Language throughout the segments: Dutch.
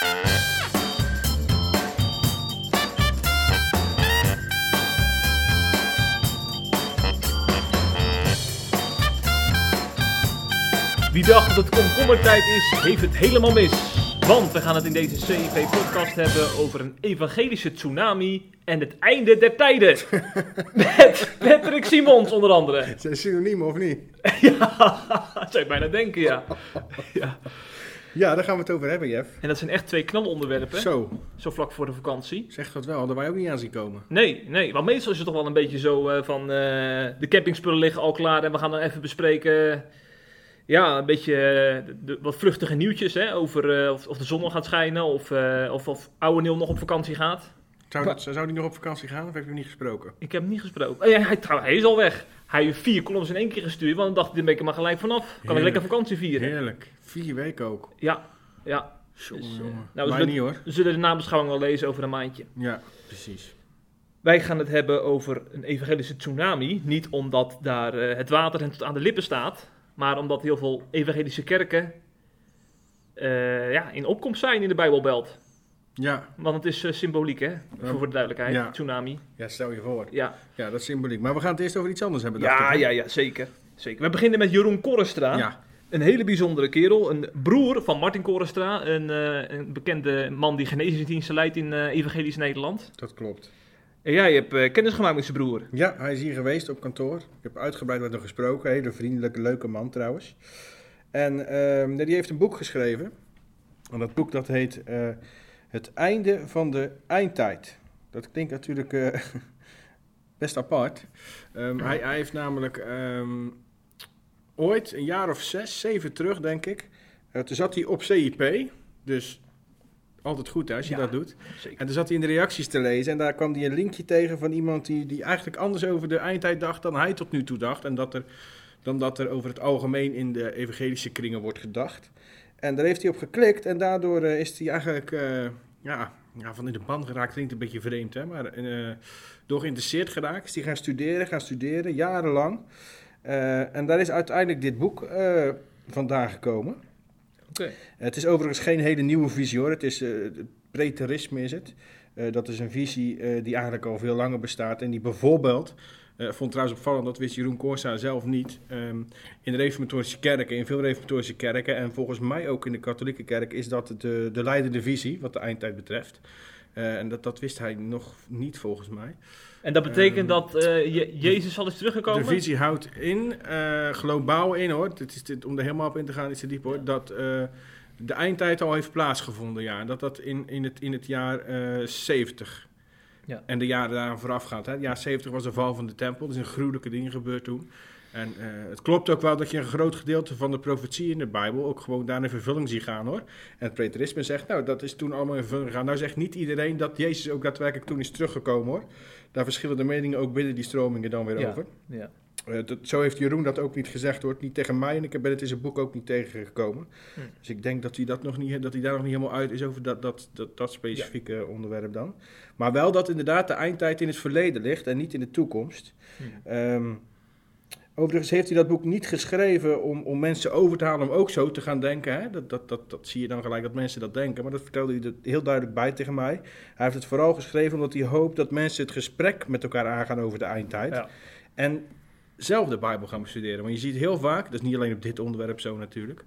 Wie dacht dat het komkommertijd is, heeft het helemaal mis. Want we gaan het in deze CIP-podcast hebben over een evangelische tsunami en het einde der tijden. Met Patrick Simons onder andere. Zijn synoniemen of niet? Ja, zou je bijna denken, ja. ja. Ja, daar gaan we het over hebben, Jeff. En dat zijn echt twee knalonderwerpen, zo. Zo, vlak voor de vakantie. zeg dat wel. Hadden wij ook niet aan zien komen. Nee, nee, want meestal is het toch wel een beetje zo eh, van eh, de campingspullen liggen al klaar en we gaan dan even bespreken... Ja, een beetje eh, de, wat vluchtige nieuwtjes hè, over eh, of, of de zon nog gaat schijnen of, eh, of, of oude Neil nog op vakantie gaat. Zou, dat, zou die nog op vakantie gaan of heb je hem niet gesproken? Ik heb hem niet gesproken. Oh, ja, hij, hij is al weg. Hij heeft vier columns in één keer gestuurd, want dan dacht ik, dit ben ik er maar gelijk vanaf. Kan ik Heerlijk. lekker vakantie vieren. Heerlijk. Vier weken ook. Ja, ja. Jongen, Dus, eh, nou, we Wij zullen- niet hoor. We zullen de nabeschouwing wel lezen over een maandje. Ja, precies. Wij gaan het hebben over een evangelische tsunami. Niet omdat daar eh, het water hen tot aan de lippen staat, maar omdat heel veel evangelische kerken eh, ja, in opkomst zijn in de Bijbelbelt. Ja, Want het is eh, symboliek, hè? Voor, voor de duidelijkheid. Ja. Tsunami. ja, stel je voor. Ja, Ja, dat is symboliek. Maar we gaan het eerst over iets anders hebben. dacht ja, ik, hè? ja, ja, zeker. zeker. We beginnen met Jeroen Korrestra. Ja, Een hele bijzondere kerel. Een broer van Martin Korrestra. Een, eh, een bekende man die genezingsdiensten leidt in eh, evangelisch Nederland. dat klopt. En jij hebt kennis gemaakt met zijn broer. Ja, hij is hier geweest op kantoor. Ik heb uitgebreid met hem gesproken. Hele vriendelijke, leuke man trouwens. En ehm, die heeft een boek geschreven. En dat boek dat heet Het einde van de eindtijd. Dat klinkt natuurlijk eh, best apart. Ehm, hij, hij heeft namelijk ehm, ooit, een jaar of zes, zeven terug denk ik. eh, toen zat hij op CIP. Dus altijd goed hè, als je Ja. dat doet. Zeker. En toen zat hij in de reacties te lezen en daar kwam hij een linkje tegen van iemand die, die eigenlijk anders over de eindtijd dacht dan hij tot nu toe dacht. En dat er, dan dat er over het algemeen in de evangelische kringen wordt gedacht. En daar heeft hij op geklikt en daardoor eh, is hij eigenlijk eh, ja, ja, van in de band geraakt. Klinkt een beetje vreemd, hè? maar eh, door geïnteresseerd geraakt. Is hij gaan studeren, gaan studeren, jarenlang. En daar is uiteindelijk dit boek vandaan gekomen. Oké. Het is overigens geen hele nieuwe visie hoor. Het is preterisme is het. Dat is een visie die eigenlijk al veel langer bestaat. En die bijvoorbeeld, ik vond trouwens opvallend, dat wist Jeroen Korsa zelf niet. ehm, in de reformatorische kerken, in veel reformatorische kerken en volgens mij ook in de katholieke kerk, is dat de, de leidende visie wat de eindtijd betreft. Eh, en dat, dat wist hij nog niet volgens mij. En dat betekent Ehm, dat eh, Je- Jezus al is teruggekomen? De visie houdt in, globaal in hoor, dit is dit, om er helemaal op in te gaan is te diep hoor, dat de eindtijd al heeft plaatsgevonden. Ja, En dat dat in, in, het, in het jaar eh 70 Ja. en de jaren daaraan vooraf gaat. Hè. Het jaar 70 was de val van de tempel, er zijn gruwelijke dingen gebeurd toen. En eh, het klopt ook wel dat je een groot gedeelte van de profetie in de Bijbel ook gewoon daar in vervulling ziet gaan hoor. En het preterisme zegt, nou dat is toen allemaal in vervulling gegaan. Nou zegt niet iedereen dat Jezus ook daadwerkelijk toen is teruggekomen hoor. Daar verschillen de meningen ook binnen die stromingen dan weer Ja. over. Ja. Eh, dat, zo heeft Jeroen dat ook niet gezegd hoor. Niet tegen mij en ik ben het in zijn boek ook niet tegengekomen. Hm. Dus ik denk dat hij, dat, nog niet, dat hij daar nog niet helemaal uit is over dat, dat, dat, dat specifieke onderwerp dan. Maar wel dat inderdaad de eindtijd in het verleden ligt en niet in de toekomst. Hm. Ehm, overigens heeft hij dat boek niet geschreven om, om mensen over te halen om ook zo te gaan denken. Hè? Dat, dat, dat, dat zie je dan gelijk dat mensen dat denken. Maar dat vertelde hij er heel duidelijk bij tegen mij. Hij heeft het vooral geschreven omdat hij hoopt dat mensen het gesprek met elkaar aangaan over de eindtijd. Ja. En zelf de Bijbel gaan bestuderen. Want je ziet heel vaak, dat is niet alleen op dit onderwerp zo natuurlijk,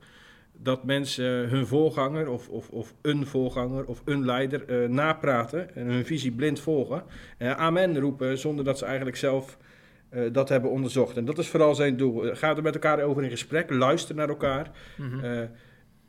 dat mensen hun voorganger of, of, of een voorganger of een leider eh, napraten en hun visie blind volgen. En amen roepen zonder dat ze eigenlijk zelf eh, dat hebben onderzocht. En dat is vooral zijn doel. Eh, Ga er met elkaar over in gesprek, luister naar elkaar Mhm. eh,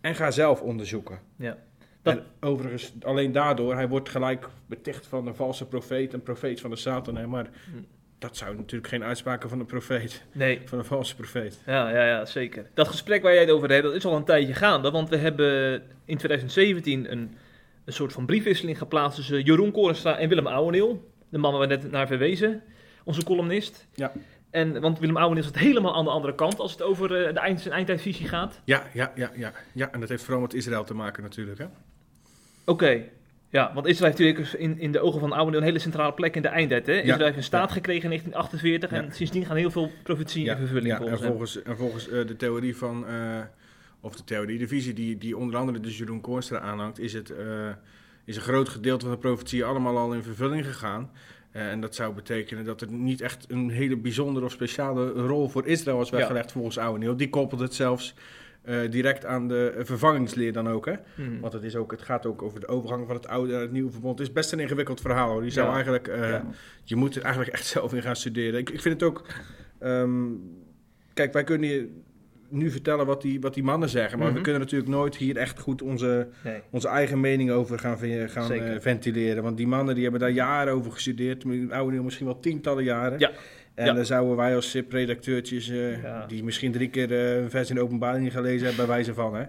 en ga zelf onderzoeken. Ja. Dat- En overigens, alleen daardoor, hij wordt gelijk beticht van een valse profeet, een profeet van de Satan. Hè, maar Hm. Dat zou natuurlijk geen uitspraken van een profeet, Nee. van een valse profeet. Ja, ja, ja, zeker. Dat gesprek waar jij het over hebt, dat is al een tijdje gaande. Want we hebben in 2017 een, een soort van briefwisseling geplaatst tussen Jeroen Korenstra en Willem Ouweneel. De man waar we net naar verwezen, onze columnist. Ja. En, want Willem Ouweneel zit helemaal aan de andere kant als het over eh, de eind, zijn eindtijdvisie gaat. Ja, ja, ja, ja, ja. En dat heeft vooral met Israël te maken natuurlijk. Hè? Oké. Ja, want Israël heeft natuurlijk in, in de ogen van Ouweneel een hele centrale plek in de eindtijd. Hè? Israël heeft een staat gekregen in 1948 en sindsdien gaan heel veel profetieën in vervulling ja, volgens en volgens, en volgens eh, de theorie van eh, of de theorie, de visie die, die onder andere dus Jeroen Koornstra aanhangt, is, het, eh, is een groot gedeelte van de profetie allemaal al in vervulling gegaan. En dat zou betekenen dat er niet echt een hele bijzondere of speciale rol voor Israël was weggelegd volgens Oude Nieuw. Die koppelt het zelfs eh, direct aan de vervangingsleer dan ook. Hè? Mhm. Want het, is ook, het gaat ook over de overgang van het oude naar het nieuwe verbond. Het is best een ingewikkeld verhaal. Hoor. Die zou Ja. eigenlijk, eh, Ja. Je moet er eigenlijk echt zelf in gaan studeren. Ik, ik vind het ook... ehm, kijk, wij kunnen hier nu vertellen wat die, wat die mannen zeggen. Maar Mhm. we kunnen natuurlijk nooit hier echt goed onze, Nee. onze eigen mening over gaan, gaan eh, ventileren. Want die mannen die hebben daar jaren over gestudeerd. Oude misschien wel tientallen jaren. Ja. En Ja. dan zouden wij als SIP-redacteurtjes, eh, Ja. die misschien drie keer eh, een vers in de openbaring gelezen hebben, bij wijze van, hè,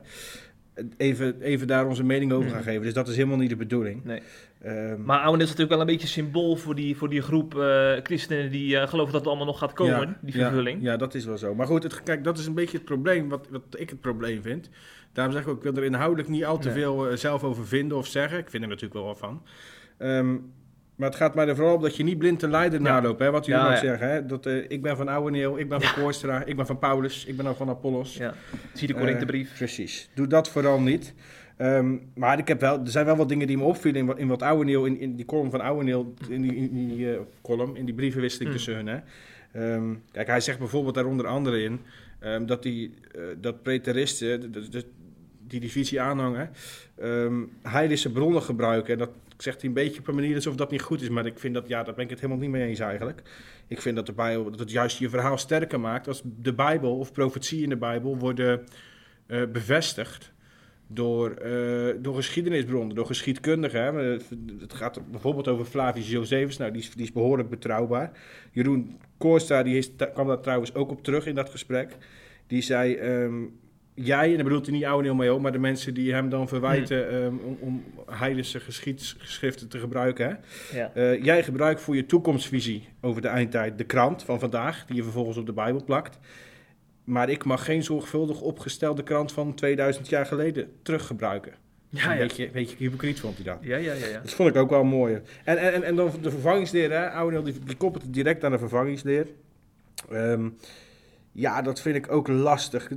even, even daar onze mening over gaan Mhm. geven. Dus dat is helemaal niet de bedoeling. Nee. Ehm, Maar Owen is natuurlijk wel een beetje symbool voor die, voor die groep eh, christenen die geloven dat het allemaal nog gaat komen, ja, die vervulling. Ja, dat is wel zo. Maar goed, het, kijk, dat is een beetje het probleem, wat, wat ik het probleem vind. Daarom zeg ik ook, ik wil er inhoudelijk niet al te Nee. veel zelf over vinden of zeggen. Ik vind er natuurlijk wel wat van. Ehm, maar het gaat mij er vooral om dat je niet blind te lijden Ja. naloopt. Hè? Wat jullie Ja, ook ja. zeggen. Hè? Dat, eh, ik ben van Oude Neel, ik ben van Koorstra, ik ben van Paulus, ik ben van Apollos. Ja. Zie de Korinthebrief. Eh, precies. Doe dat vooral niet. Ehm, maar ik heb wel, er zijn wel wat dingen die me opvielen in wat, in wat Oude Neel, in, in die column van Oude Neel, in die, in die eh, column, in die brievenwisseling Hmm. tussen hun. Hè. Ehm, kijk, hij zegt bijvoorbeeld daar onder andere in ehm, dat, die, dat preteristen, die die visie aanhangen, heidense bronnen gebruiken. En dat zegt hij een beetje op een manier alsof dat niet goed is. Maar ik vind dat, ja, daar ben ik het helemaal niet mee eens eigenlijk. Ik vind dat de Bijbel, dat het juist je verhaal sterker maakt als de Bijbel of profetie in de Bijbel worden eh, bevestigd door, eh, door geschiedenisbronnen, door geschiedkundigen. Hè. Het gaat bijvoorbeeld over Flavius Josephus, nou, die, is, die is behoorlijk betrouwbaar. Jeroen Koorstra die kwam daar trouwens ook op terug in dat gesprek. Die zei, ehm, jij, en daar bedoelt hij niet oude mee ook, maar de mensen die hem dan verwijten ehm, om, om heidense te gebruiken. Hè. Ja. Eh, jij gebruikt voor je toekomstvisie over de eindtijd de krant van vandaag, die je vervolgens op de Bijbel plakt. Maar ik mag geen zorgvuldig opgestelde krant van 2000 jaar geleden teruggebruiken. Ja, een ja. beetje, beetje hypocriet vond hij dat. Ja, ja, ja, ja. Dat vond ik ook wel mooi. En, en, en dan de vervangingsleer, hè? Oude die, die koppelt het direct aan de vervangingsleer. Ehm, ja, dat vind ik ook lastig.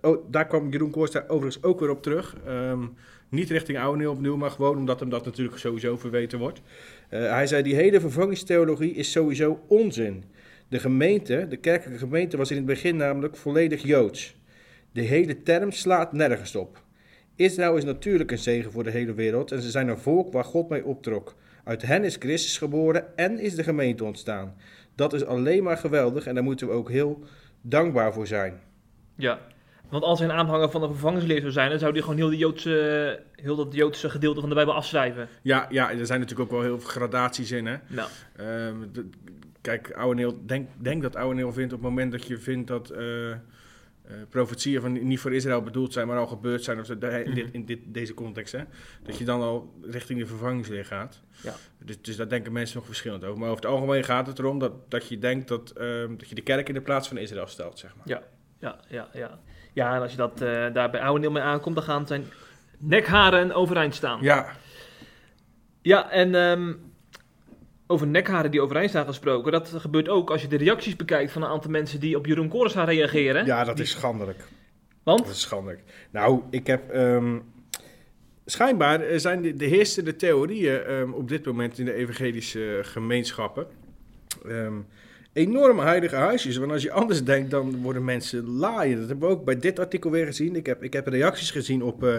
Oh, daar kwam Jeroen Koorstra overigens ook weer op terug. Ehm, niet richting Oude opnieuw, maar gewoon omdat hem dat natuurlijk sowieso verweten wordt. Eh, hij zei, die hele vervangingstheologie is sowieso onzin. De gemeente, de kerkelijke gemeente, was in het begin namelijk volledig Joods. De hele term slaat nergens op. Israël is natuurlijk een zegen voor de hele wereld en ze zijn een volk waar God mee optrok. Uit hen is Christus geboren en is de gemeente ontstaan. Dat is alleen maar geweldig en daar moeten we ook heel dankbaar voor zijn. Ja. Want als hij een aanhanger van de vervangingsleer zou zijn, dan zou hij gewoon heel, de Joodse, heel dat Joodse gedeelte van de Bijbel afschrijven. Ja, ja, er zijn natuurlijk ook wel heel veel gradaties in. Hè? Nou, Ehm, de- kijk, Oude Neel, denk, denk dat Oude Neel vindt op het moment dat je vindt dat eh eh, profetieën van niet voor Israël bedoeld zijn, maar al gebeurd zijn, of zo, daar- in, dit, in dit, deze context, hè, dat je dan al richting de vervangingsleer gaat. Ja. Dus, dus daar denken mensen nog verschillend over. Maar over het algemeen gaat het erom dat, dat je denkt dat, ehm, dat je de kerk in de plaats van Israël stelt, zeg maar. ja, ja, ja. Ja, en als je dat eh, daar bij oude Neel mee aankomt, dan gaan zijn nekharen overeind staan. Ja, Ja, en ehm, over nekharen die overeind staan gesproken, dat gebeurt ook als je de reacties bekijkt van een aantal mensen die op Jeroen Korstra reageren. ja dat Die- is schandelijk. Want? Dat is schandelijk. Nou, ik heb. ehm, schijnbaar eh, zijn de, de heersende theorieën ehm, op dit moment in de evangelische gemeenschappen. ehm, enorme heilige huisjes. Want als je anders denkt, dan worden mensen laaien. Dat hebben we ook bij dit artikel weer gezien. Ik heb, ik heb reacties gezien op, eh,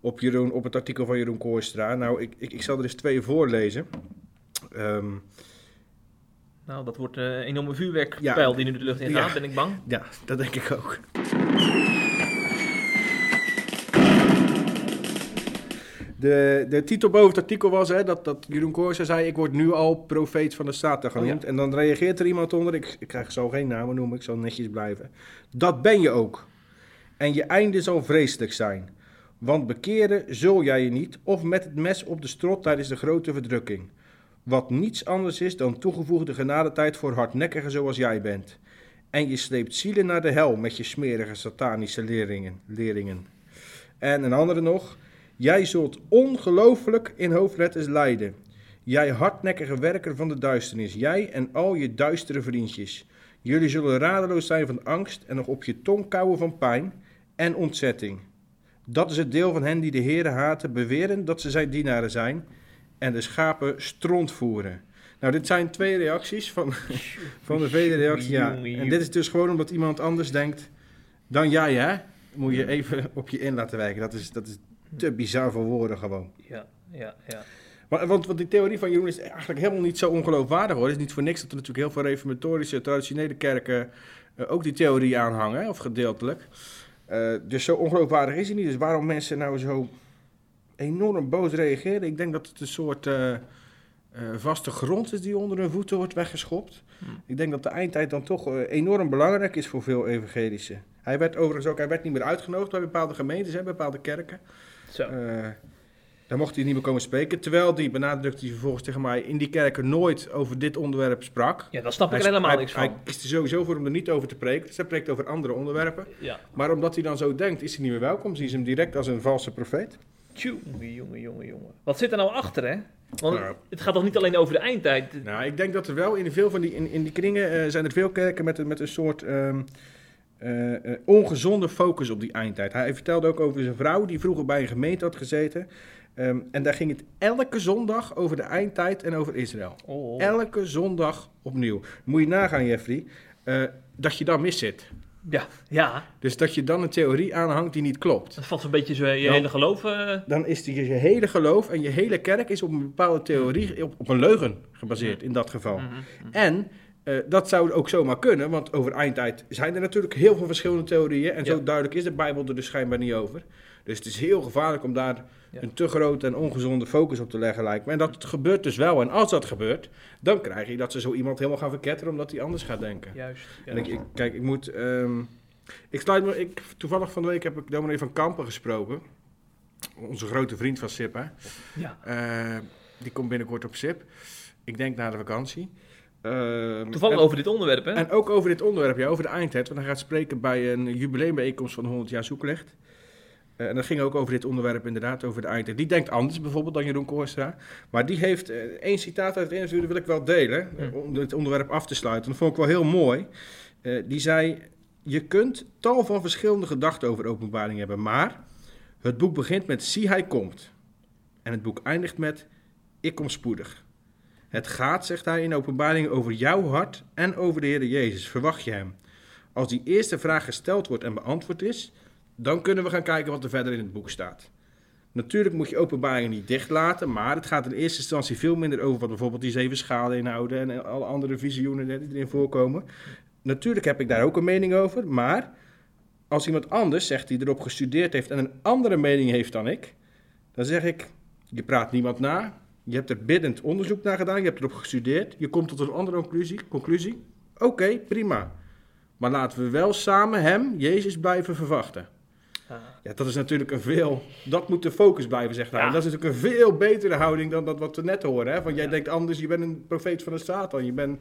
op, Jeroen, op het artikel van Jeroen Koorstra. Nou, ik, ik, ik zal er eens twee voorlezen. Ehm, Nou, dat wordt een enorme vuurwerkpijl Ja. die nu de lucht in Ja. gaat, ben ik bang. ja, dat denk ik ook. De, de titel boven het artikel was hè, dat, dat Jeroen Koorsa zei: Ik word nu al profeet van de Satan genoemd. En dan reageert er iemand onder. Ik, ik krijg zo geen namen noemen, ik zal netjes blijven. Dat ben je ook. En je einde zal vreselijk zijn. Want bekeren zul jij je niet, of met het mes op de strot tijdens de grote verdrukking. Wat niets anders is dan toegevoegde genadetijd voor hardnekkigen zoals jij bent. En je sleept zielen naar de hel met je smerige satanische leringen. leringen. En een andere nog. Jij zult ongelooflijk in hoofdletters lijden. Jij hardnekkige werker van de duisternis. Jij en al je duistere vriendjes. Jullie zullen radeloos zijn van angst en nog op je tong kauwen van pijn. en ontzetting. Dat is het deel van hen die de Heere haten, beweren dat ze zijn dienaren zijn en de schapen stront voeren. Nou, dit zijn twee reacties van, van de vele reacties. Ja. En dit is dus gewoon omdat iemand anders denkt dan jij, hè? Moet je even op je in laten werken. Dat is, dat is te bizar voor woorden gewoon. Ja, ja, ja. Maar, want, want die theorie van Jeroen is eigenlijk helemaal niet zo ongeloofwaardig hoor. Het is niet voor niks dat er natuurlijk heel veel reformatorische, traditionele kerken eh, ook die theorie aanhangen, of gedeeltelijk. Eh, dus zo ongeloofwaardig is hij niet. Dus waarom mensen nou zo enorm boos reageren? Ik denk dat het een soort eh, eh, vaste grond is die onder hun voeten wordt weggeschopt. Hmm. Ik denk dat de eindtijd dan toch eh, enorm belangrijk is voor veel evangelische. Hij werd overigens ook hij werd niet meer uitgenodigd bij bepaalde gemeentes, hè, bepaalde kerken. Zo. Daar mocht hij niet meer komen spreken. Terwijl die benadrukte hij vervolgens tegen mij in die kerken nooit over dit onderwerp sprak. ja, daar snap ik Hij- er helemaal hij, niks Hij van. kiest er sowieso voor om er niet over te preken. Dus hij preekt over andere onderwerpen. Ja. Maar omdat hij dan zo denkt, is hij niet meer welkom. Zien ze hem direct als een valse profeet. Tjonge, jonge, jonge, jonge. Wat zit er nou achter, hè? Want Nou. het gaat toch niet alleen over de eindtijd? Nou, ik denk dat er wel in veel van die, in, in die kringen eh, zijn er veel kerken met, een- met een soort ehm, eh, eh, ongezonde focus op die eindtijd. Hij vertelde ook over zijn vrouw die vroeger bij een gemeente had gezeten. Ehm, en daar ging het elke zondag over de eindtijd en over Israël. Oh. Elke zondag opnieuw. Moet je nagaan, Jeffrey, dat je dan mis zit. Ja, ja. Dus dat je dan een theorie aanhangt die niet klopt. Dat valt zo'n beetje zo je Dan- hele geloof. eh, Dan is die, je hele geloof en je hele kerk is op een bepaalde theorie, op, op een leugen gebaseerd in dat geval. mhm. En eh, dat zou ook zomaar kunnen, want over eindtijd zijn er natuurlijk heel veel verschillende theorieën. En Ja. zo duidelijk is de Bijbel er dus schijnbaar niet over. Dus het is heel gevaarlijk om daar Ja. een te grote en ongezonde focus op te leggen, lijkt me. En dat gebeurt dus wel. En als dat gebeurt, dan krijg je dat ze zo iemand helemaal gaan verketteren omdat hij anders gaat denken. Juist. En juist. ik, ik- kijk, ik moet. ehm, ik sluit me. Ik, toevallig van de week heb ik dominee van Kampen gesproken. Onze grote vriend van SIP, hè. Ja. Eh, die komt binnenkort op SIP. Ik denk na de vakantie. Ehm, Toevallig en, over dit onderwerp, hè? en ook over dit onderwerp, ja, over de eindtijd. Want hij gaat spreken bij een jubileumbijeenkomst van 100 jaar zoeklicht. Eh, en dat ging ook over dit onderwerp, inderdaad, over de eindtijd. Die denkt anders bijvoorbeeld dan Jeroen Koorstra. Maar die heeft eh, één citaat uit het interview, dat wil ik wel delen. eh, om dit onderwerp af te sluiten. Dat vond ik wel heel mooi. Die zei: Je kunt tal van verschillende gedachten over openbaring hebben. Maar het boek begint met: Zie, hij komt. En het boek eindigt met: Ik kom spoedig. Het gaat, zegt hij in openbaring, over jouw hart en over de Heer Jezus. Verwacht je hem? Als die eerste vraag gesteld wordt en beantwoord is, dan kunnen we gaan kijken wat er verder in het boek staat. Natuurlijk moet je openbaringen niet dichtlaten, maar het gaat in eerste instantie veel minder over wat bijvoorbeeld die zeven schalen inhouden en alle andere visioenen die erin voorkomen. Natuurlijk heb ik daar ook een mening over, maar als iemand anders zegt die erop gestudeerd heeft en een andere mening heeft dan ik, dan zeg ik, je praat niemand na, je hebt er biddend onderzoek naar gedaan, je hebt erop gestudeerd, je komt tot een andere conclusie. conclusie. Oké, prima. Maar laten we wel samen hem, Jezus, blijven verwachten. Ja, dat is natuurlijk een veel. Dat moet de focus blijven, hij. Ja. En Dat is natuurlijk een veel betere houding dan dat wat we net horen. Hè? Want jij Ja. denkt anders, je bent een profeet van de Satan. Je, bent,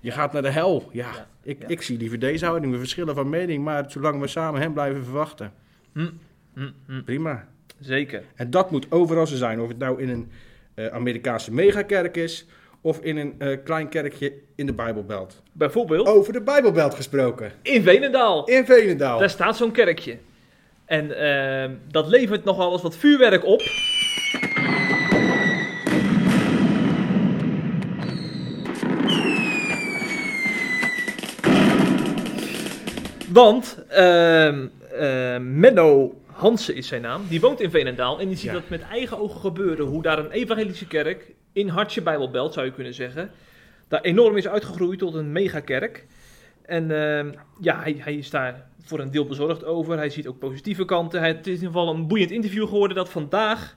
je gaat naar de hel. Ja. Ik, ik zie liever deze houding. We verschillen van mening, maar zolang we samen hem blijven verwachten, Hm, hm, hm. prima. Zeker. En dat moet overal zo zijn. Of het nou in een eh, Amerikaanse megakerk is, of in een eh, klein kerkje in de Bijbelbelt. Bijvoorbeeld Over de Bijbelbelt gesproken. in Venendaal. In Veenendaal. Daar staat zo'n kerkje. En ehm, dat levert nogal eens wat vuurwerk op. Want ehm eh, Menno Hansen is zijn naam. Die woont in Veenendaal. En die ziet Ja. dat met eigen ogen gebeuren. Hoe daar een evangelische kerk in Hartje Bijbelbelt, zou je kunnen zeggen. Daar enorm is uitgegroeid tot een megakerk. En ehm, ja, hij, hij is daar voor een deel bezorgd over. Hij ziet ook positieve kanten. Hij, het is in ieder geval een boeiend interview geworden dat vandaag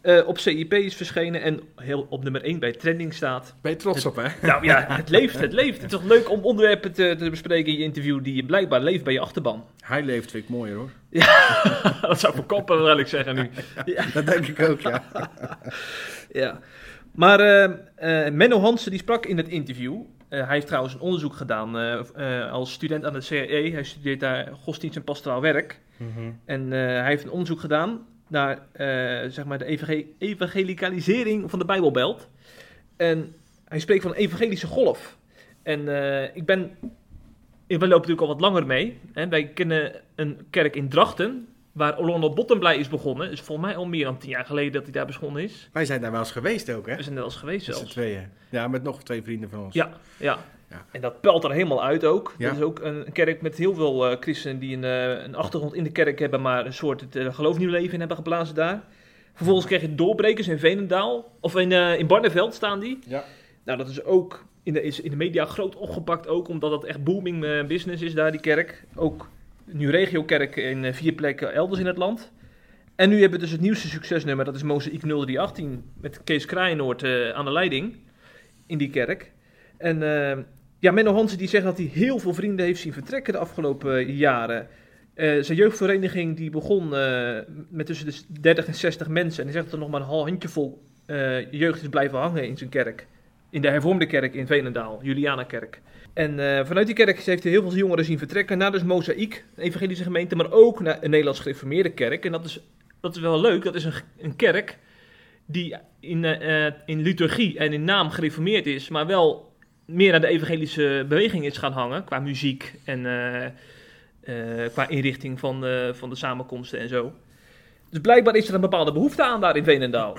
eh, op CIP is verschenen. En heel op nummer 1 bij trending staat. Ben je trots op, hè? Nou ja, het leeft, het leeft. Het is toch leuk om onderwerpen te, te bespreken in je interview die je blijkbaar leeft bij je achterban. Hij leeft, vind ik mooier hoor. dat zou voor koppen wel eigenlijk zeggen nu. Ja. Dat denk ik ook, ja. Ja. Maar eh, eh, Menno Hansen die sprak in het interview. Eh, hij heeft trouwens een onderzoek gedaan eh, eh, als student aan de CRE. Hij studeert daar godsdienst en pastoraal werk. En eh, hij heeft een onderzoek gedaan naar zeg maar de evangel- evangelicalisering van de Bijbelbelt. En hij spreekt van een evangelische golf. En ik ben wij lopen natuurlijk al wat langer mee. Hè. Wij kennen een kerk in Drachten, waar Orlando Bottomblij is begonnen. is volgens mij al meer dan tien jaar geleden dat hij daar begonnen is. Wij zijn daar wel eens geweest ook, hè? We zijn er wel eens geweest Met z'n zelfs. tweeën. Ja, met nog twee vrienden van ons. Ja, ja. Ja. En dat pelt er helemaal uit ook. Ja. Dat is ook een kerk met heel veel eh, christenen die een, eh, een achtergrond in de kerk hebben, maar een soort het eh, geloof nieuw leven in hebben geblazen daar. Vervolgens krijg je doorbrekers in Veenendaal, of in, eh, in Barneveld staan die. Ja. Nou, dat is ook in de, is in de media groot opgepakt, ook omdat dat echt booming eh, business is daar, die kerk. Ook nu regiokerk in eh, vier plekken elders in het land. En nu hebben we dus het nieuwste succesnummer, dat is Mozaïek 0318, met Kees Kraaienoord eh, aan de leiding in die kerk. En eh, ja, Menno Hansen die zegt dat hij heel veel vrienden heeft zien vertrekken de afgelopen jaren. Zijn jeugdvereniging die begon met tussen de 30 en 60 mensen. En hij zegt dat er nog maar een handjevol jeugd is blijven hangen in zijn kerk. In de hervormde kerk in Veenendaal, Julianakerk. En eh, vanuit die kerk heeft hij heel veel jongeren zien vertrekken naar dus Mozaïek, een evangelische gemeente, maar ook naar een Nederlands gereformeerde kerk. En dat is, dat is wel leuk, dat is een, een kerk die in, eh, in liturgie en in naam gereformeerd is, maar wel meer naar de evangelische beweging is gaan hangen, qua muziek en eh, qua inrichting van de, van de samenkomsten en zo. Dus blijkbaar is er een bepaalde behoefte aan daar in Veenendaal.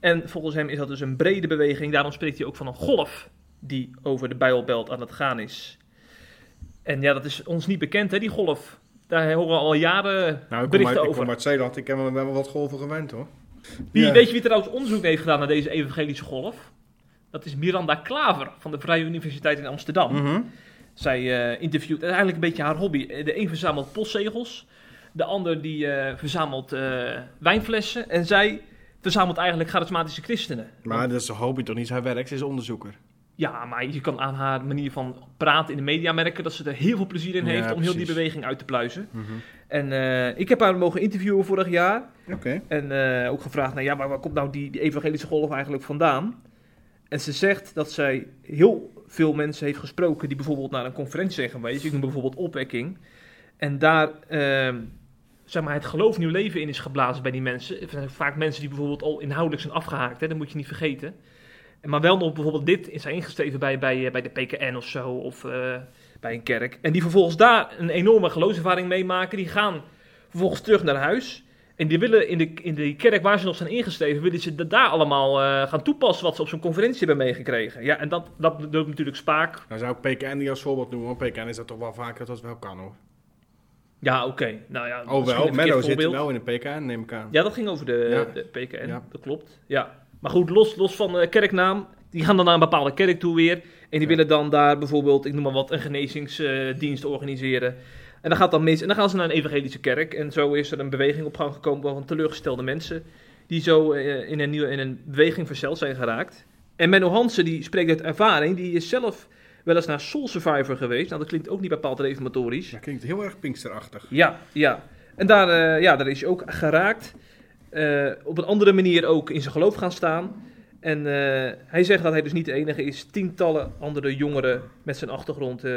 En volgens hem is dat dus een brede beweging, daarom spreekt hij ook van een golf die over de Bijbelbelt aan het gaan is. En ja, dat is ons niet bekend, hè, die golf. Daar horen we al jaren Nou, ik berichten uit, ik over. kom uit Zeeland. Ik heb me wel wat golven gewend, hoor. Wie, Ja. Weet je wie trouwens onderzoek heeft gedaan naar deze evangelische golf? Dat is Miranda Klaver van de Vrije Universiteit in Amsterdam. Mhm. Zij eh, interviewt, eigenlijk een beetje haar hobby. De een verzamelt postzegels, de ander die eh, verzamelt eh, wijnflessen en zij verzamelt eigenlijk charismatische christenen. Maar dat is een hobby toch niet? Zij werkt, ze is onderzoeker. Ja, maar je kan aan haar manier van praten in de media merken dat ze er heel veel plezier in Ja, heeft om heel die beweging uit te pluizen. Mhm. En eh, ik heb haar mogen interviewen vorig jaar. Oké. En eh, ook gevraagd, nou ja, maar waar komt nou die, die evangelische golf eigenlijk vandaan? En ze zegt dat zij heel veel mensen heeft gesproken die bijvoorbeeld naar een conferentie zijn geweest. Ik noem bijvoorbeeld opwekking. En daar, ehm, zeg maar, het geloof nieuw leven in is geblazen bij die mensen. Vaak mensen die bijvoorbeeld al inhoudelijk zijn afgehaakt, hè, dat moet je niet vergeten. Maar wel nog bijvoorbeeld dit is ingesteven bij, bij, eh, bij de PKN of zo, of eh, bij een kerk. En die vervolgens daar een enorme geloofservaring meemaken. Die gaan vervolgens terug naar huis. En die willen in de, in de kerk waar ze nog zijn ingesteven, willen ze daar allemaal eh, gaan toepassen wat ze op zo'n conferentie hebben meegekregen. Ja, en dat, dat doet natuurlijk spaak. Nou zou ik PKN niet als voorbeeld noemen, want PKN is dat toch wel vaker dat dat wel kan, hoor. Ja, oké. Nou ja, Oh wel, Menno zit wel in de PKN, neem ik aan. Ja, dat ging over de, Ja. de PKN, Ja. dat klopt. Ja. Maar goed, los, los van de kerknaam, die gaan dan naar een bepaalde kerk toe weer. En die Ja. willen dan daar bijvoorbeeld, ik noem maar wat, een genezingsdienst organiseren. En dan gaat dat mis. En dan gaan ze naar een evangelische kerk. En zo is er een beweging op gang gekomen van teleurgestelde mensen. Die zo eh, in, een nieuwe, in een beweging verzeld zijn geraakt. En Menno Hansen, die spreekt uit ervaring. Die is zelf wel eens naar Soul Survivor geweest. Nou, dat klinkt ook niet bepaald reformatorisch. Dat klinkt heel erg Pinksterachtig. Ja, ja. En daar, eh, ja, daar is hij ook geraakt. Eh, op een andere manier ook in zijn geloof gaan staan. En eh, hij zegt dat hij dus niet de enige is. Tientallen andere jongeren met zijn achtergrond eh,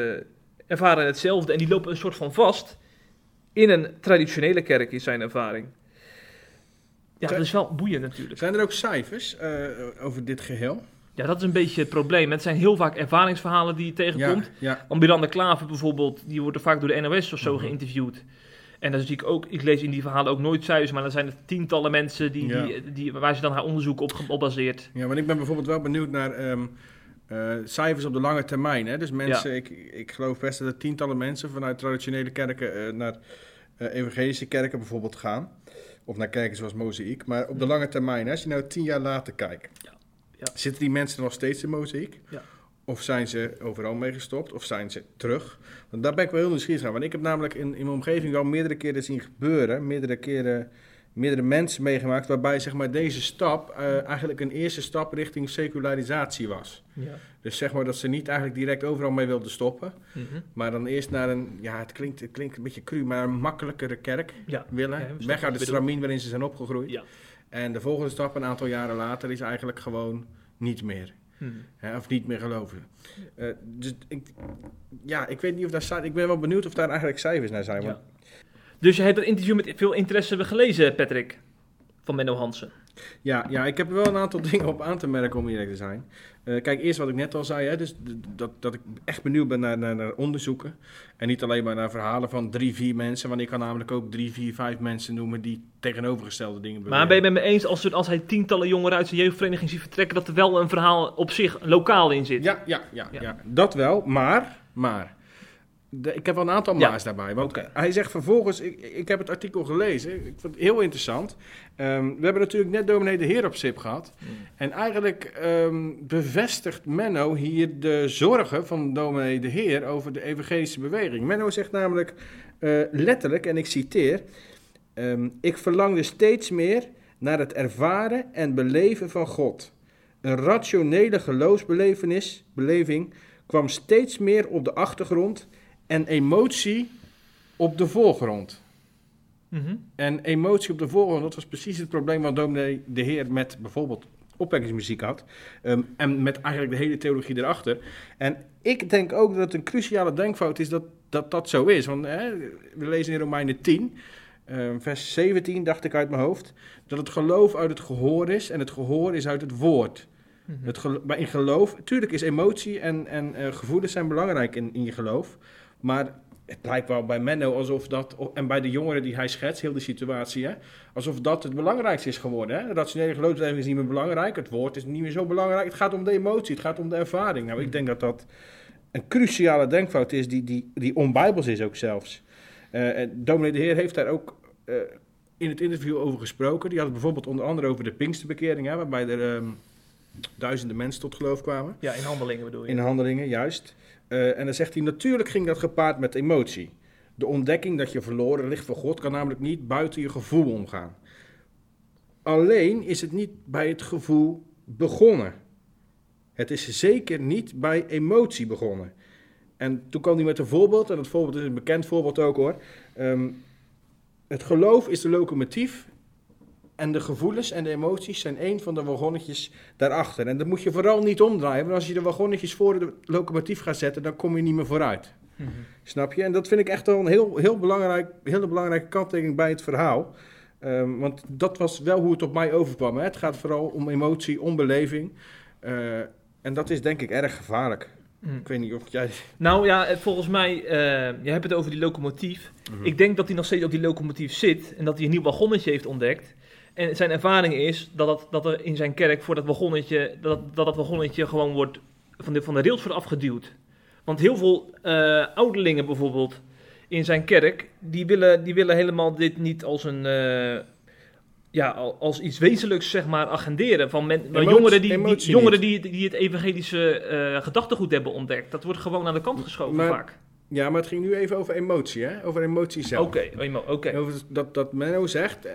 ervaren hetzelfde. En die lopen een soort van vast in een traditionele kerk, is zijn ervaring. Ja, dat is wel boeiend natuurlijk. Zijn er ook cijfers over dit geheel? Ja, dat is een beetje het probleem. Het zijn heel vaak ervaringsverhalen die je tegenkomt. ja. Want Miranda Klaver bijvoorbeeld, die wordt er vaak door de NOS of zo Mhm. geïnterviewd. En dan zie ik ook, ik lees in die verhalen ook nooit cijfers, maar dan zijn het tientallen mensen die, Ja. die, die, waar ze dan haar onderzoek op, ge- op baseert. Ja, want ik ben bijvoorbeeld wel benieuwd naar ehm, eh, cijfers op de lange termijn. Hè? Dus mensen, ik, ik geloof best dat er tientallen mensen vanuit traditionele kerken eh, naar eh, evangelische kerken bijvoorbeeld gaan. Of naar kerken zoals Mozaïek. Maar op de lange termijn, hè, als je nou tien jaar later kijkt, Ja. Ja. zitten die mensen nog steeds in Mozaïek? Ja. Of zijn ze overal mee gestopt? Of zijn ze terug? Want daar ben ik wel heel nieuwsgierig naar. Want ik heb namelijk in, in mijn omgeving wel meerdere keren zien gebeuren. Meerdere keren meerdere mensen meegemaakt waarbij zeg maar, deze stap eh, eigenlijk een eerste stap richting secularisatie was. Ja. Dus zeg maar dat ze niet eigenlijk direct overal mee wilden stoppen, Mhm. maar dan eerst naar een, ja het klinkt, het klinkt een beetje cru, maar een makkelijkere kerk ja. willen. Ja, Weg uit de stramien waarin ze zijn opgegroeid. Ja. En de volgende stap een aantal jaren later is eigenlijk gewoon niet meer. Mhm. Hè, of niet meer geloven. Eh, dus ik, ja, ik weet niet of daar staat. Ik ben wel benieuwd of daar eigenlijk cijfers naar zijn. Want. Dus je hebt het interview met veel interesse gelezen, Patrick, van Menno Hansen. Ja, ja, ik heb er wel een aantal dingen op aan te merken om eerlijk te zijn. Eh, kijk, eerst wat ik net al zei, hè, dus dat, dat ik echt benieuwd ben naar, naar, naar onderzoeken. En niet alleen maar naar verhalen van drie, vier mensen. Want ik kan namelijk ook drie, vier, vijf mensen noemen die tegenovergestelde dingen beweren. Maar ben je met me eens als, als hij tientallen jongeren uit zijn jeugdvereniging ziet vertrekken, dat er wel een verhaal op zich lokaal in zit? Ja, ja, ja, Ja. ja. dat wel. Maar, maar. De, ik heb wel een aantal Ja. maars daarbij. Want hij zegt vervolgens, ik, ik heb het artikel gelezen. Ik vond het heel interessant. Ehm, we hebben natuurlijk net dominee de Heer op SIP gehad. Mm. En eigenlijk ehm, bevestigt Menno hier de zorgen van dominee de Heer over de evangelische beweging. Menno zegt namelijk eh, letterlijk, en ik citeer... ehm, ik verlangde steeds meer naar het ervaren en beleven van God. Een rationele geloofsbelevenis, beleving, kwam steeds meer op de achtergrond en emotie op de voorgrond. Mhm. En emotie op de voorgrond, dat was precies het probleem wat dominee de Heer met bijvoorbeeld opwekkingsmuziek had. Ehm, en met eigenlijk de hele theologie erachter. En ik denk ook dat het een cruciale denkfout is dat dat, dat zo is. Want hè, we lezen in Romeinen 10, ehm, vers 17, dacht ik uit mijn hoofd, dat het geloof uit het gehoor is en het gehoor is uit het woord. Mhm. Het maar in geloof, natuurlijk is emotie en, en eh, gevoelens zijn belangrijk in, in je geloof. Maar het lijkt wel bij Menno alsof dat, en bij de jongeren die hij schetst, heel de situatie, hè, alsof dat het belangrijkste is geworden. Hè? De rationele geloofsbeleving is niet meer belangrijk, het woord is niet meer zo belangrijk. Het gaat om de emotie, het gaat om de ervaring. Nou, ik denk dat dat een cruciale denkfout is, die, die, die onbijbels is ook zelfs. En dominee de Heer heeft daar ook eh, in het interview over gesproken. Die had het bijvoorbeeld onder andere over de Pinksterbekering, hè, waarbij er ehm, duizenden mensen tot geloof kwamen. Ja, in handelingen bedoel je. In handelingen, juist. Eh, en dan zegt hij, natuurlijk ging dat gepaard met emotie. De ontdekking dat je verloren ligt voor God kan namelijk niet buiten je gevoel omgaan. Alleen is het niet bij het gevoel begonnen. Het is zeker niet bij emotie begonnen. En toen kwam hij met een voorbeeld, en dat voorbeeld is een bekend voorbeeld ook hoor. Ehm, het geloof is de locomotief en de gevoelens en de emoties zijn een van de wagonnetjes daarachter. En dat moet je vooral niet omdraaien, want als je de wagonnetjes voor de locomotief gaat zetten, dan kom je niet meer vooruit. Mhm. Snap je? En dat vind ik echt wel een heel, heel belangrijk, hele belangrijke kanttekening bij het verhaal. Ehm, want dat was wel hoe het op mij overkwam. Hè? Het gaat vooral om emotie, om beleving. Eh, en dat is denk ik erg gevaarlijk. Mhm. Ik weet niet of jij... Nou ja, eh, volgens mij, eh je hebt het over die locomotief. Ik denk dat hij nog steeds op die locomotief zit en dat hij een nieuw wagonnetje heeft ontdekt. En zijn ervaring is dat, het, dat er in zijn kerk voor dat wagonnetje, dat dat, dat wagonnetje gewoon wordt van de, van de rails wordt afgeduwd. Want heel veel eh ouderlingen bijvoorbeeld in zijn kerk, die willen, die willen helemaal dit niet als een... eh, ja, al- als iets wezenlijks zeg maar agenderen. Van men, Emotie- jongeren, die, jongeren die, die het evangelische eh, gedachtegoed hebben ontdekt. Dat wordt gewoon aan de kant geschoven Maar- vaak. Ja, maar het ging nu even over emotie, hè? Over emotie zelf. Oké, oké. Over dat, dat Menno zegt,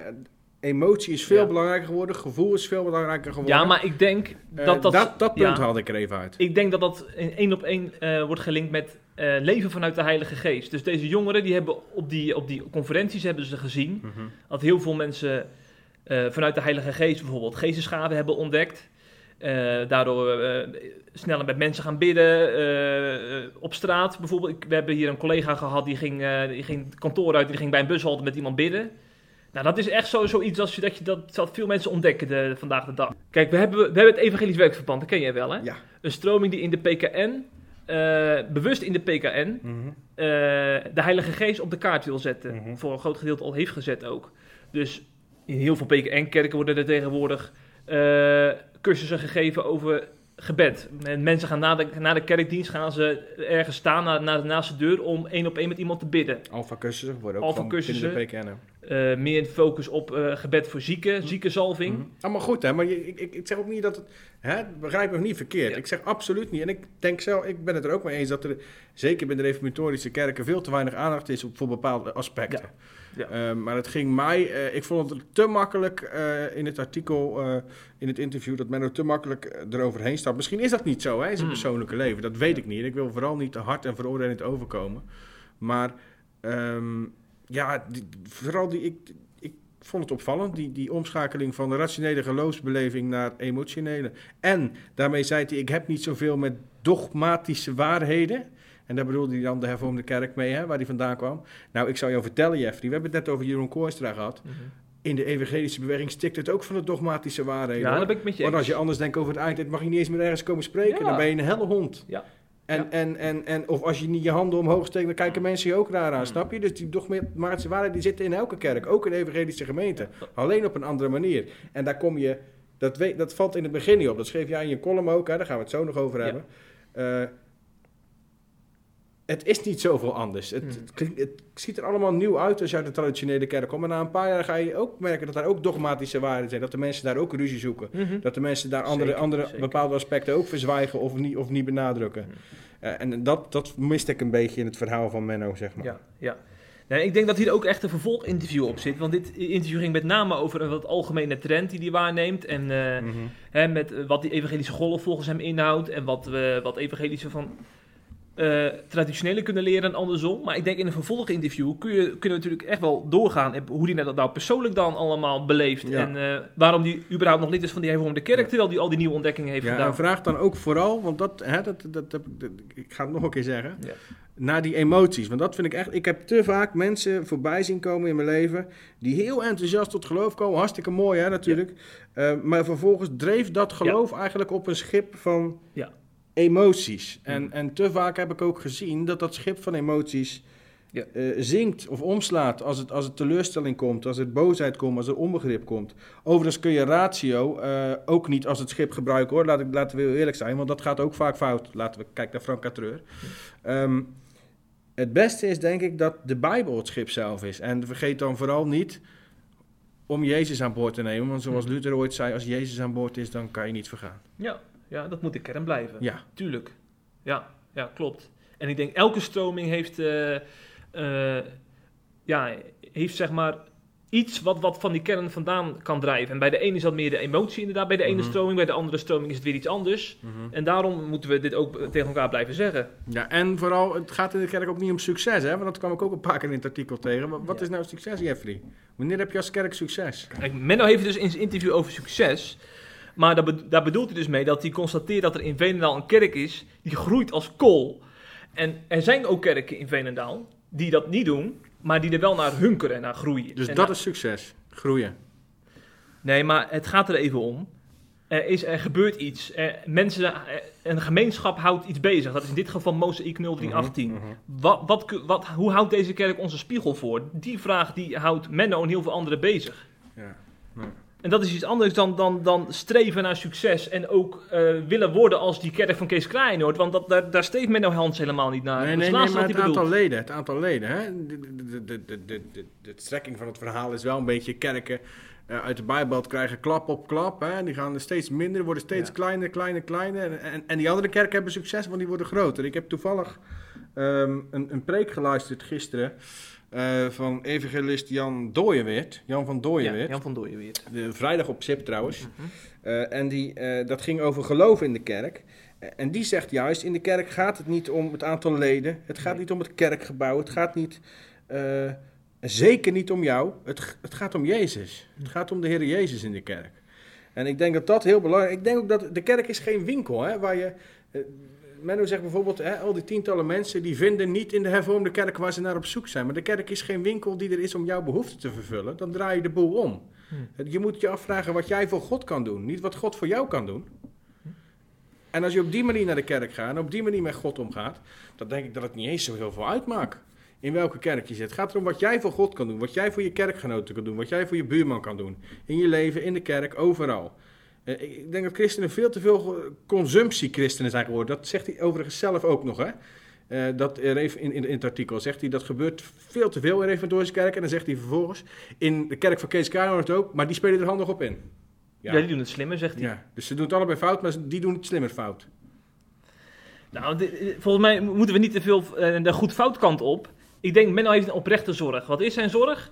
emotie is veel Ja. belangrijker geworden, gevoel is veel belangrijker geworden. Ja, maar ik denk Eh, dat dat... dat, dat punt ja. haalde ik er even uit. Ik denk dat dat in één op één eh, wordt gelinkt met eh, leven vanuit de Heilige Geest. Dus deze jongeren die hebben op die, op die conferenties hebben ze gezien Mhm. dat heel veel mensen vanuit de Heilige Geest bijvoorbeeld geestesgaven hebben ontdekt. Daardoor sneller met mensen gaan bidden. op straat bijvoorbeeld. Ik, we hebben hier een collega gehad die ging, die ging het kantoor uit. Die ging bij een bushalte met iemand bidden. Nou, dat is echt zo, zoiets als je, dat, je, dat, dat veel mensen ontdekken de, vandaag de dag. Kijk, we hebben, we hebben het Evangelisch Werkverband, dat ken jij wel hè? Ja. Een stroming die in de PKN, eh, bewust in de PKN, Mhm. eh, de Heilige Geest op de kaart wil zetten. Mhm. Voor een groot gedeelte al heeft gezet ook. Dus in heel veel PKN-kerken worden er tegenwoordig eh, cursussen gegeven over gebed. En mensen gaan na de, na de kerkdienst gaan ze ergens staan na, na, naast de deur om één op één met iemand te bidden. Alpha-cursussen worden ook Alpha binnen de cursussen. PKN. Eh, meer focus op eh, gebed voor zieken, ziekenzalving. Mhm. Allemaal goed, hè? Maar je- ik, ik, ik zeg ook niet dat het... Hè, begrijp me niet verkeerd. Ja. Ik zeg absoluut niet. En ik denk zelf, ik ben het er ook mee eens dat er, zeker bij de reformatorische kerken, veel te weinig aandacht is op, voor bepaalde aspecten. Ja. Eh, maar het ging mij, eh, ik vond het te makkelijk eh, in het artikel, eh, in het interview, dat men er te makkelijk eroverheen stapt. Misschien is dat niet zo, hè, in zijn Mm. persoonlijke leven. Dat weet ik niet. Ik wil vooral niet te hard en veroordelend overkomen. Maar ehm, ja, die- vooral die, ik, ik vond het opvallend, die, die omschakeling van de rationele geloofsbeleving naar emotionele. En daarmee zei hij, ik heb niet zoveel met dogmatische waarheden. En daar bedoelde hij dan de hervormde kerk mee, hè, waar hij vandaan kwam. Nou, ik zou jou vertellen, Jeffrey, we hebben het net over Jeroen Kooistra gehad. Mhm. in de evangelische beweging stikt het ook van de dogmatische waarheden. Ja, dat ben ik met je Want als je anders denkt over het eind, mag je niet eens meer ergens komen spreken. Ja. Dan ben je een helle hond. Ja. En, Ja. En, en, en, of als je niet je handen omhoog steekt, dan kijken mensen je ook raar aan, snap je? Dus die dogmatische waarheden die zitten in elke kerk, ook in de evangelische gemeente. Alleen op een andere manier. En daar kom je, dat, weet, dat valt in het begin niet op. Dat schreef jij in je column ook, hè? daar gaan we het zo nog over Ja. hebben. Het is niet zoveel anders. Het, Hmm. het, klinkt- het ziet er allemaal nieuw uit als je uit de traditionele kerk komt. Maar na een paar jaar ga je ook merken dat daar ook dogmatische waarheden zijn. Dat de mensen daar ook ruzie zoeken. Mhm. Dat de mensen daar andere, Zeker, andere zeker. bepaalde aspecten ook verzwijgen of niet, of niet benadrukken. Eh, en dat, dat miste ik een beetje in het verhaal van Menno, zeg maar. Ja, ja. Nee, ik denk dat hier ook echt een vervolginterview op zit. Want dit interview ging met name over een wat algemene trend die hij waarneemt. En eh, Mhm. hè, met eh, wat die evangelische golf volgens hem inhoudt. En wat, we wat evangelische van eh, traditionele kunnen leren en andersom. Maar ik denk in een vervolginterview kun je, kunnen we natuurlijk echt wel doorgaan. En hoe hij dat nou persoonlijk dan allemaal beleeft. Ja. En eh, waarom die überhaupt nog lid is van die hervormde kerk. Ja. Terwijl hij al die nieuwe ontdekkingen heeft Ja, gedaan. en vraag dan ook vooral, want dat, hè, dat, dat, ik- dat- ik ga het nog een keer zeggen, naar die emoties. Want dat vind ik echt, ik heb te vaak mensen voorbij zien komen in mijn leven, die heel enthousiast tot geloof komen. Hartstikke mooi hè, natuurlijk. Eh, maar vervolgens dreef dat geloof eigenlijk op een schip van Ja. Emoties. En, Mhm. en te vaak heb ik ook gezien dat dat schip van emoties Ja. eh, zinkt of omslaat als het, als het teleurstelling komt, als het boosheid komt, als er onbegrip komt. Overigens kun je ratio eh, ook niet als het schip gebruiken hoor, Laat ik, laten we heel eerlijk zijn, want dat gaat ook vaak fout. Laten we kijken naar Frank Catreur. Ehm, het beste is denk ik dat de Bijbel het schip zelf is. En vergeet dan vooral niet om Jezus aan boord te nemen. Want zoals Luther ooit zei, als Jezus aan boord is, dan kan je niet vergaan. Ja, ja, dat moet de kern blijven. Ja, Tuurlijk. Ja, ja, klopt. En ik denk elke stroming heeft, eh, eh, ja, heeft zeg maar iets wat, wat van die kern vandaan kan drijven. En bij de ene is dat meer de emotie inderdaad, bij de ene Mhm. stroming, bij de andere stroming is het weer iets anders. En daarom moeten we dit ook tegen elkaar blijven zeggen. Ja, en vooral, het gaat in de kerk ook niet om succes, hè? Want dat kwam ik ook een paar keer in het artikel tegen. Wat, wat Ja. is nou succes, Jeffrey? Wanneer heb je als kerk succes? Kijk, Menno heeft dus in zijn interview over succes. Maar daar, be- daar bedoelt hij dus mee dat hij constateert dat er in Veenendaal een kerk is die groeit als kool. En er zijn ook kerken in Veenendaal die dat niet doen, maar die er wel naar hunkeren en naar groeien. Dus En dat is succes, groeien. Nee, maar het gaat er even om. Er, is, er gebeurt iets. Er, mensen, een gemeenschap houdt iets bezig. Dat is in dit geval Mozaïek 0318. Mhm, mhm. Wat, wat, hoe houdt deze kerk onze spiegel voor? Die vraag die houdt Menno en heel veel anderen bezig. Ja. En dat is iets anders dan, dan, dan streven naar succes en ook eh, willen worden als die kerk van Kees Kraaienoord. Want dat, daar, daar streeft Menno Hans helemaal niet naar. Nee, nee, nee, maar het bedoelt. aantal leden, het aantal leden, hè? De, de, de, de, de, de, de strekking van het verhaal is wel een beetje kerken eh, uit de Bijbel krijgen klap op klap, hè? Die gaan er steeds minder, worden steeds Ja. kleiner, kleiner, kleiner. En, en, en die andere kerken hebben succes, want die worden groter. Ik heb toevallig ehm, een, een preek geluisterd gisteren eh, van evangelist Jan Dooyeweert, Jan van Ja, Dooyeweert. Jan van Dooyeweert. De vrijdag op SIP trouwens. Mhm. Eh, en die, eh, dat ging over geloof in de kerk. En die zegt juist, in de kerk gaat het niet om het aantal leden. Het gaat Nee. niet om het kerkgebouw. Het gaat niet, zeker niet om jou. Het, het gaat om Jezus. Het gaat om de Heer Jezus in de kerk. En ik denk dat dat heel belangrijk is. Ik denk ook dat de kerk is geen winkel hè, waar je... Menno zegt bijvoorbeeld, hè, al die tientallen mensen die vinden niet in de hervormde kerk waar ze naar op zoek zijn. Maar de kerk is geen winkel die er is om jouw behoeften te vervullen. Dan draai je de boel om. Je moet je afvragen wat jij voor God kan doen, niet wat God voor jou kan doen. En als je op die manier naar de kerk gaat en op die manier met God omgaat, dan denk ik dat het niet eens zo heel veel uitmaakt. In welke kerk je zit. Het gaat erom wat jij voor God kan doen, wat jij voor je kerkgenoten kan doen, wat jij voor je buurman kan doen. In je leven, in de kerk, overal. Eh, ik- denk dat christenen veel te veel eh, consumptiechristenen zijn geworden. Dat zegt hij overigens zelf ook nog. Hè? Eh, dat er even in, in, in het artikel zegt hij dat gebeurt veel te veel in Reformatorische kerk. En dan zegt hij vervolgens in de kerk van Kees Kaarnoord ook, maar die spelen er handig op in. Ja. die doen het slimmer, zegt hij. Ja, dus ze doen het allebei fout, maar die doen het slimmer fout. Nou, dit- volgens mij moeten we niet te veel eh, de goed-fout kant op. Ik denk, Menno heeft een oprechte zorg. Wat is zijn zorg?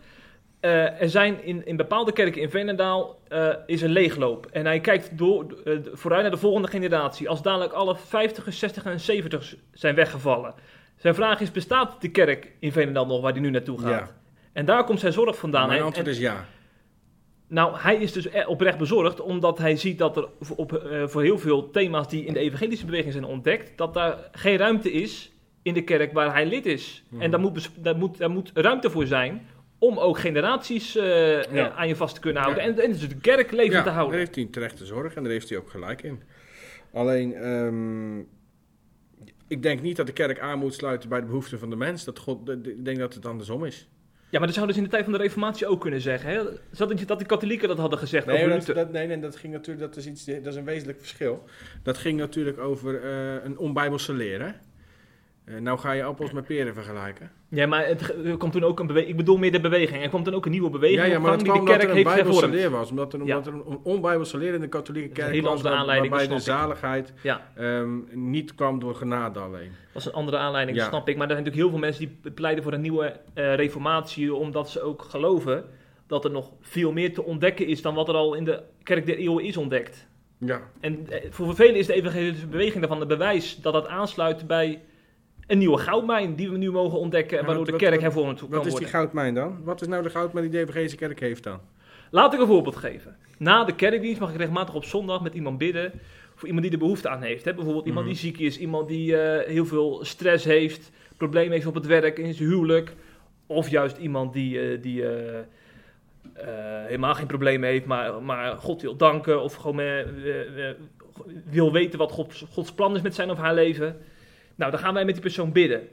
Eh, er zijn in, in bepaalde kerken in Veenendaal eh, is een leegloop. En hij kijkt door, eh, vooruit naar de volgende generatie. Als dadelijk alle 50ers, 60 en 70 zijn weggevallen. Zijn vraag is, bestaat de kerk in Veenendaal nog waar hij nu naartoe gaat? Ja. En daar komt zijn zorg vandaan. Mijn antwoord en- is ja. nou, hij is dus e- oprecht bezorgd, omdat hij ziet dat er voor- op, voor heel veel thema's die in de evangelische beweging zijn ontdekt, dat daar geen ruimte is in de kerk waar hij lid is. Mhm. En daar moet, daar, moet, daar moet ruimte voor zijn om ook generaties eh, Ja. aan je vast te kunnen houden. Ja. En, en dus de kerk levend ja, te daar houden. heeft hij een terechte zorg en daar heeft hij ook gelijk in. Alleen, ehm, ik denk niet dat de kerk aan moet sluiten bij de behoeften van de mens. Dat God, ik denk dat het andersom is. Ja, maar dat zouden ze in de tijd van de reformatie ook kunnen zeggen. Hè? Zodat dat de katholieken dat hadden gezegd Nee, over dat, dat, nee, nee, dat ging natuurlijk, dat is, iets, dat is een wezenlijk verschil. Dat ging natuurlijk over eh, een onbijbelse leer. Hè? Eh, nou ga je appels met peren vergelijken. Ja, maar het, er kwam toen ook een beweging. Ik bedoel meer de beweging. Er kwam toen ook een nieuwe beweging Ja, ja, op maar gang die de kerk er een heeft hervormd. leer was. Omdat er, omdat er een onbijbelse leer in de katholieke kerk hele was. waar- aanleiding, waarbij de zaligheid ehm, niet kwam door genade alleen. dat is een andere aanleiding, snap ik. Maar er zijn natuurlijk heel veel mensen die pleiten voor een nieuwe eh, reformatie. Omdat ze ook geloven dat er nog veel meer te ontdekken is dan wat er al in de kerk der eeuwen is ontdekt. Ja, En eh, voor velen is de evangelische beweging daarvan het bewijs dat dat aansluit bij een nieuwe goudmijn die we nu mogen ontdekken. En waardoor wat- de kerk wat- hervormd kan wat is die worden. goudmijn dan? Wat is nou de goudmijn die de evangelische kerk heeft dan? Laat ik een voorbeeld geven. Na de kerkdienst mag ik regelmatig op zondag met iemand bidden. Voor iemand die er behoefte aan heeft. Hè? Bijvoorbeeld iemand Mhm. die ziek is, iemand die eh, heel veel stress heeft, problemen heeft op het werk, in zijn huwelijk. Of juist iemand die, eh, die eh, helemaal geen problemen heeft, maar, maar God wil danken. Of gewoon wil weten wat Gods, Gods plan is met zijn of haar leven. Nou, dan gaan wij met die persoon bidden.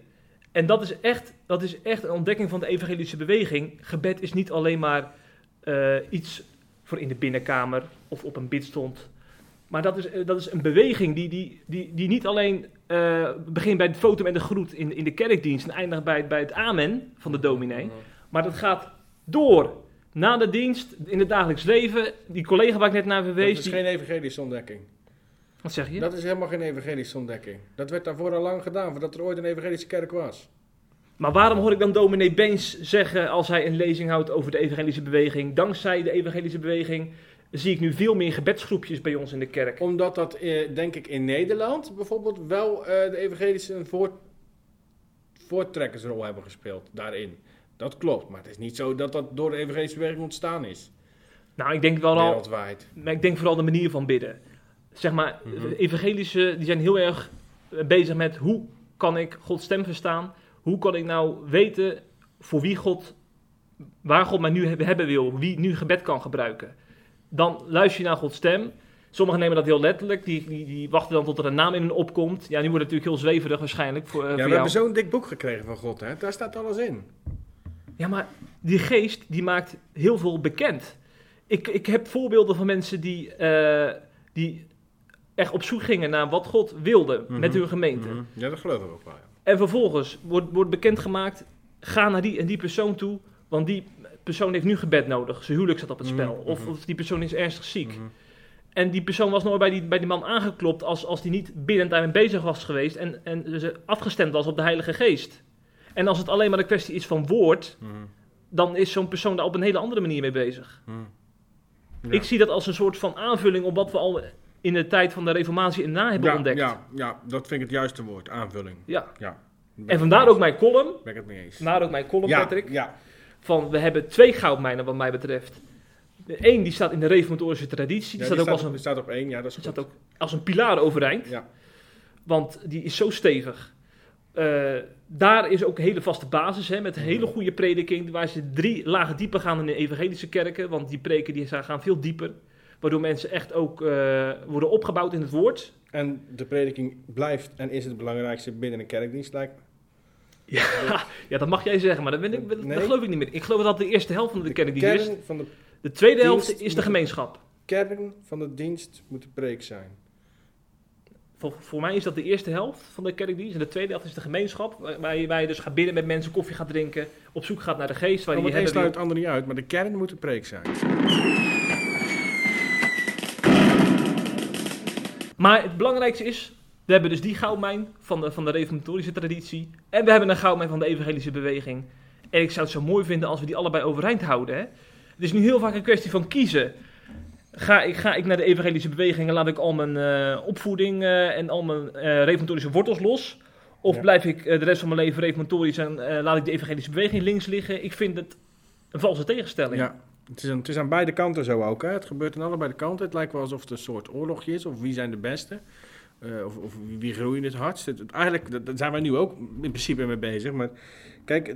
En dat is echt, dat is echt een ontdekking van de evangelische beweging. Gebed is niet alleen maar eh, iets voor in de binnenkamer of op een bidstond. Maar dat is, eh, dat is een beweging die, die, die, die niet alleen eh, begint bij het fotum en de groet in, in de kerkdienst en eindigt bij, bij het amen van de dominee. Maar dat gaat door na de dienst, in het dagelijks leven. Die collega waar ik net naar Dat verwees, is die- geen evangelische ontdekking. Wat zeg je? Dat is helemaal geen evangelische ontdekking. Dat werd daarvoor al lang gedaan, voordat er ooit een evangelische kerk was. Maar waarom hoor ik dan dominee Beens zeggen als hij een lezing houdt over de evangelische beweging? Dankzij de evangelische beweging zie ik nu veel meer gebedsgroepjes bij ons in de kerk. Omdat dat, eh, denk ik, in Nederland bijvoorbeeld wel eh, de evangelische een voort, voortrekkersrol hebben gespeeld daarin. Dat klopt, maar het is niet zo dat dat door de evangelische beweging ontstaan is. Nou, ik denk wel al, Wereldwijd. maar ik denk vooral de manier van bidden. Zeg maar, Mhm. evangelische die zijn heel erg eh, bezig met hoe kan ik Gods stem verstaan? Hoe kan ik nou weten voor wie God, waar God mij nu heb- hebben wil, wie nu gebed kan gebruiken? Dan luister je naar Gods stem. Sommigen nemen dat heel letterlijk, die, die, die wachten dan tot er een naam in hun opkomt. Ja, nu wordt het natuurlijk heel zweverig waarschijnlijk voor, eh, Ja, voor we jou. hebben zo'n dik boek gekregen van God, hè? Daar staat alles in. Ja, maar die geest die maakt heel veel bekend. Ik, ik heb voorbeelden van mensen die, eh, die echt op zoek gingen naar wat God wilde met Mhm. hun gemeente. Mhm. Ja, dat geloof ik ook wel. ja. En vervolgens wordt, wordt bekendgemaakt, ga naar die en die persoon toe, want die persoon heeft nu gebed nodig. Zijn huwelijk staat op het Mhm, spel. Of, of die persoon is ernstig ziek. En die persoon was nooit bij die, bij die man aangeklopt als, als die niet binnen daarmee bezig was geweest en, en ze afgestemd was op de Heilige Geest. En als het alleen maar een kwestie is van woord, dan is zo'n persoon daar op een hele andere manier mee bezig. Ja. Ik zie dat als een soort van aanvulling op wat we al in de tijd van de Reformatie en na hebben ja, ontdekt. Ja, ja, dat vind ik het juiste woord, aanvulling. Ja. Ja. En vandaar ook mijn column. Ben ik het mee eens. vandaar ook mijn column, ja, Patrick, ja. van we hebben twee goudmijnen wat mij betreft. De één die staat in de reformatorische traditie, die Ja, staat die ook als een, die staat op één, ja, dat is goed. staat ook als een pilaar overeind, Ja. want die is zo stevig. Eh, daar is ook een hele vaste basis, hè, met een hele goede prediking, waar ze drie lagen dieper gaan in de evangelische kerken, want die preken die gaan veel dieper, waardoor mensen echt ook eh, worden opgebouwd in het woord. En de prediking blijft en is het belangrijkste binnen een kerkdienst, lijkt me. Ja, ja, dat mag jij zeggen, maar dat, ben ik, dat, Nee. geloof ik niet meer. Ik geloof dat de eerste helft van de kerkdienst is. Kern van de, De tweede helft is de gemeenschap. kern van de dienst moet de preek zijn. Voor, voor mij is dat de eerste helft van de kerkdienst. En de tweede helft is de gemeenschap. Waar, je, waar je dus gaat bidden met mensen, koffie gaat drinken. Op zoek gaat naar de geest. Waar Oh, je je het een sluit het ander niet uit, maar de kern moet de preek zijn. Maar het belangrijkste is... We hebben dus die goudmijn van de, van de reformatorische traditie. En we hebben een goudmijn van de evangelische beweging. En ik zou het zo mooi vinden als we die allebei overeind houden. Hè? Het is nu heel vaak een kwestie van kiezen. Ga ik, ga ik naar de evangelische beweging en laat ik al mijn eh, opvoeding eh, en al mijn eh reformatorische wortels los? Of Ja. blijf ik de rest van mijn leven reformatorisch en laat ik de evangelische beweging links liggen? Ik vind het een valse tegenstelling. Ja, het is, aan, het is aan beide kanten zo ook. Hè. Het gebeurt aan allebei de kanten. Het lijkt wel alsof het een soort oorlogje is. Of wie zijn de beste. Eh, of, of wie groeien het hardst. Het, het- eigenlijk, daar zijn wij nu ook in principe mee bezig. Maar kijk,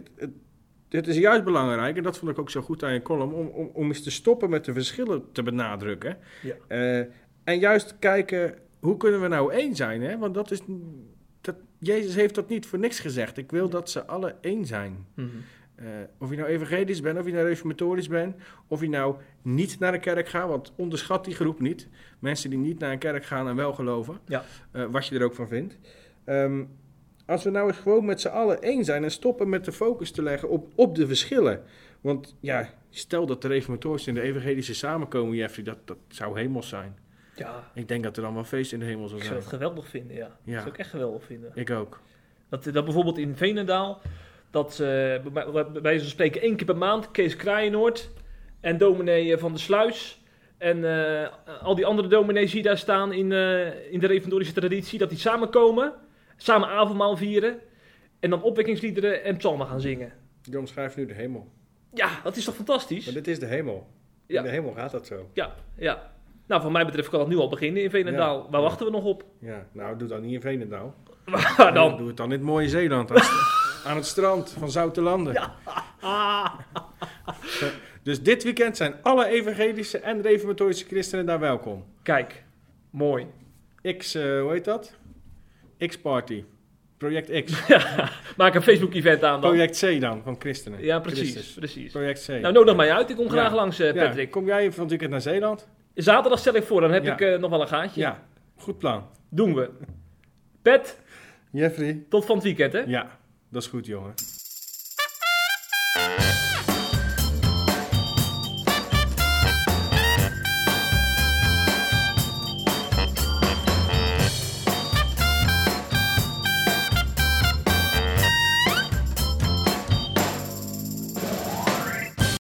het, is juist belangrijk, en dat vond ik ook zo goed aan je column, om, om, om eens te stoppen met de verschillen te benadrukken. Ja. Eh, en juist kijken, hoe kunnen we nou één zijn? Hè? Want dat is, dat, Jezus heeft dat niet voor niks gezegd. Ik wil dat ze alle één zijn. Mhm. Eh, of je nou evangelisch bent, of je nou reformatorisch bent, of je nou niet naar de kerk gaat, want onderschat die groep niet. Mensen die niet naar een kerk gaan en wel geloven, Ja. Eh, wat je er ook van vindt. Ehm, als we nou eens gewoon met z'n allen één zijn en stoppen met de focus te leggen op, op de verschillen. Want ja, stel dat de reformatorische en de evangelische samenkomen, Jeffrey, dat, dat zou hemels zijn. Ja, Ik denk dat er dan wel feest in de hemel zou ik zou zijn. het geweldig vinden, ja. Ja. Dat zou ik echt geweldig vinden. Ik ook. Dat, dat bijvoorbeeld in Veenendaal, dat bij, wijze van spreken één keer per maand Kees Kraaienoord en dominee eh, van de Sluis en eh, al die andere dominees die daar staan in, eh, in de reformatorische traditie, dat die samenkomen, samen avondmaal vieren en dan opwekkingsliederen en psalmen gaan zingen. Je omschrijft nu de hemel. Ja, dat is toch fantastisch? Maar dit is de hemel. Ja. In de hemel gaat dat zo. Ja, ja. Nou, van mij betreft kan het nu al beginnen in Veenendaal. Ja. Waar wachten we nog op? Ja, nou doe dat niet in Veenendaal. Waar dan? Doe het dan in het mooie Zeeland. Aan het, strand van Zoute Landen. Ah, Dus dit weekend zijn alle evangelische en reformatorische christenen daar welkom. kijk, mooi. X, eh, hoe heet dat? X-Party. Project X. Maak een Facebook-event aan dan. Project C dan, van christenen. Ja, precies. Christus. precies. Project C. Nou, nodig mij uit. Ik kom graag Ja. langs, Ja, Patrick. kom jij van het weekend naar Zeeland? Zaterdag stel ik voor, dan heb Ja. ik eh, nog wel een gaatje. Ja, goed plan. Doen we. Pet, Jeffrey? tot van het weekend, hè? Ja, dat is goed jongen.